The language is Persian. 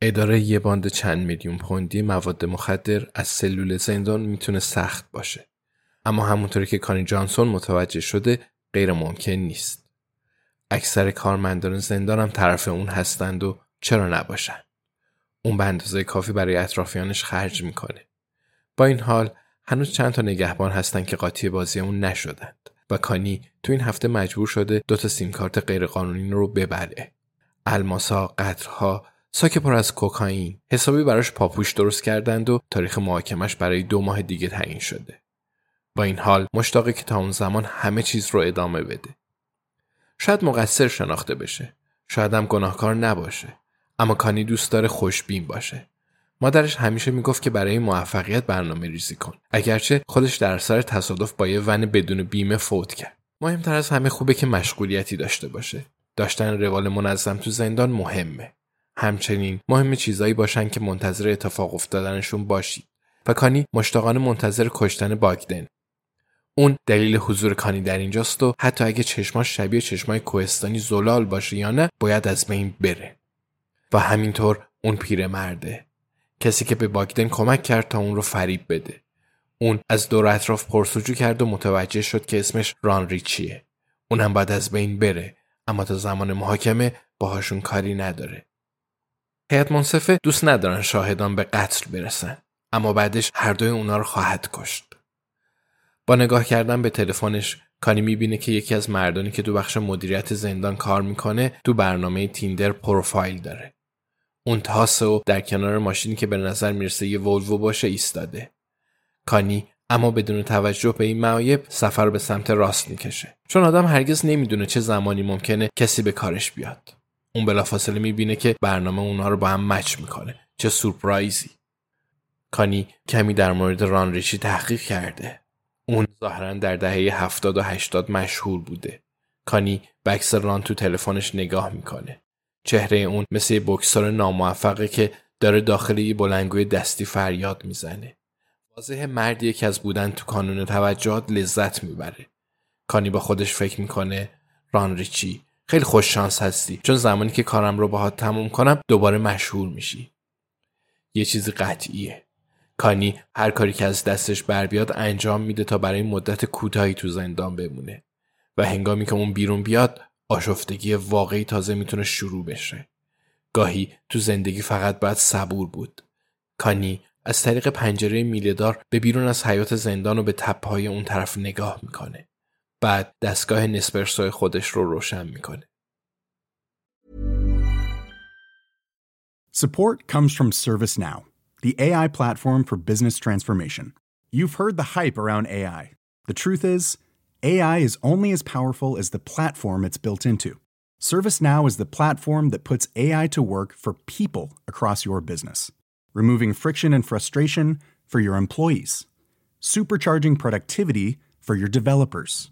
اداره یه باند چند میلیون پوندی مواد مخدر از سلول زندان می‌تونه سخت باشه. اما همونطوری که کانی جانسون متوجه شده غیر ممکن نیست. اکثر کارمندان زندان هم طرف اون هستند و چرا نباشن. اون به اندازه کافی برای اطرافیانش خرج می‌کنه. با این حال هنوز چند تا نگهبان هستن که قاطی بازی اون نشدند و کانی تو این هفته مجبور شده دو تا سیم کارت غیرقانونی رو ببره. الماسا، قطرها، ساک پر از کوکائین حسابی براش پاپوش درست کردند و تاریخ محاکمش برای دو ماه دیگه تعیین شده. با این حال مشتاقه که تا اون زمان همه چیز رو ادامه بده. شاید مقصر شناخته بشه. شاید هم گناهکار نباشه. اما کانی دوست داره خوشبین باشه. مادرش همیشه می‌گفت که برای موفقیت برنامه ریزی کن. اگرچه خودش در اثر تصادف با یه ون بدون بیمه فوت کرد. مهمتر از همه خوبه که مشغولیتی داشته باشه. داشتن روال منظم تو زندان مهمه. همچنین مهم چیزایی باشن که منتظر اتفاق افتادنشون باشید. و کانی مشتاقانه منتظر کشتن باگدن. اون دلیل حضور کانی در اینجاست و حتی اگه چشماش شبیه چشمای کوهستانی زلال باشه یا نه باید از بین بره. و همینطور اون پیرمرده. کسی که به باگدن کمک کرد تا اون رو فریب بده. اون از دور اطراف پرسجو کرد و متوجه شد که اسمش ران ریچیه. اون هم باید از بین بره اما تا زمان محاکمه باهاشون کاری نداره. هیئت منصفه دوست ندارن شاهدان به قتل برسن اما بعدش هر دوی اونا رو خواهد کشت. با نگاه کردن به تلفنش کانی می‌بینه که یکی از مردانی که تو بخش مدیریت زندان کار می‌کنه تو برنامه تیندر پروفایل داره. اون تاسه و در کنار ماشینی که به نظر می‌رسه یه ولوو باشه ایستاده. کانی اما بدون توجه به این معایب سفر به سمت راست می‌کشه. چون آدم هرگز نمی‌دونه چه زمانی ممکنه کسی به کارش بیاد. اون بلافاصله می‌بینه که برنامه اونها رو با هم مچ می‌کنه. چه سورپرایزی. کانی کمی در مورد ران ریچی تحقیق کرده. اون ظاهرا در دهه هفتاد و هشتاد مشهور بوده. کانی به عکس ران تو تلفنش نگاه می‌کنه. چهره اون مثل یه بکسور ناموفقه که داره داخل یه بلنگوی دستی فریاد می‌زنه. واضح مردیه که از بودن تو کانون توجهات لذت می‌بره. کانی با خودش فکر می‌کنه ران ریچی خیلی خوش شانس هستی چون زمانی که کارم رو باهات تموم کنم دوباره مشهور میشی. یه چیزی قطعیه. کانی هر کاری که از دستش بر بیاد انجام میده تا برای مدت کوتاهی تو زندان بمونه و هنگامی که اون بیرون بیاد آشفتگی واقعی تازه می‌تونه شروع بشه. گاهی تو زندگی فقط باید صبور بود. کانی از طریق پنجره میلهدار به بیرون از حیات زندان و به تپهای اون طرف نگاه می‌کنه. بعد دستگاه نسپرسو خودش رو روشن میکنه. Support comes from ServiceNow, the AI platform for business transformation. You've heard the hype around AI. The truth is, AI is only as powerful as the platform it's built into. ServiceNow is the platform that puts AI to work for people across your business, removing friction and frustration for your employees, supercharging productivity for your developers,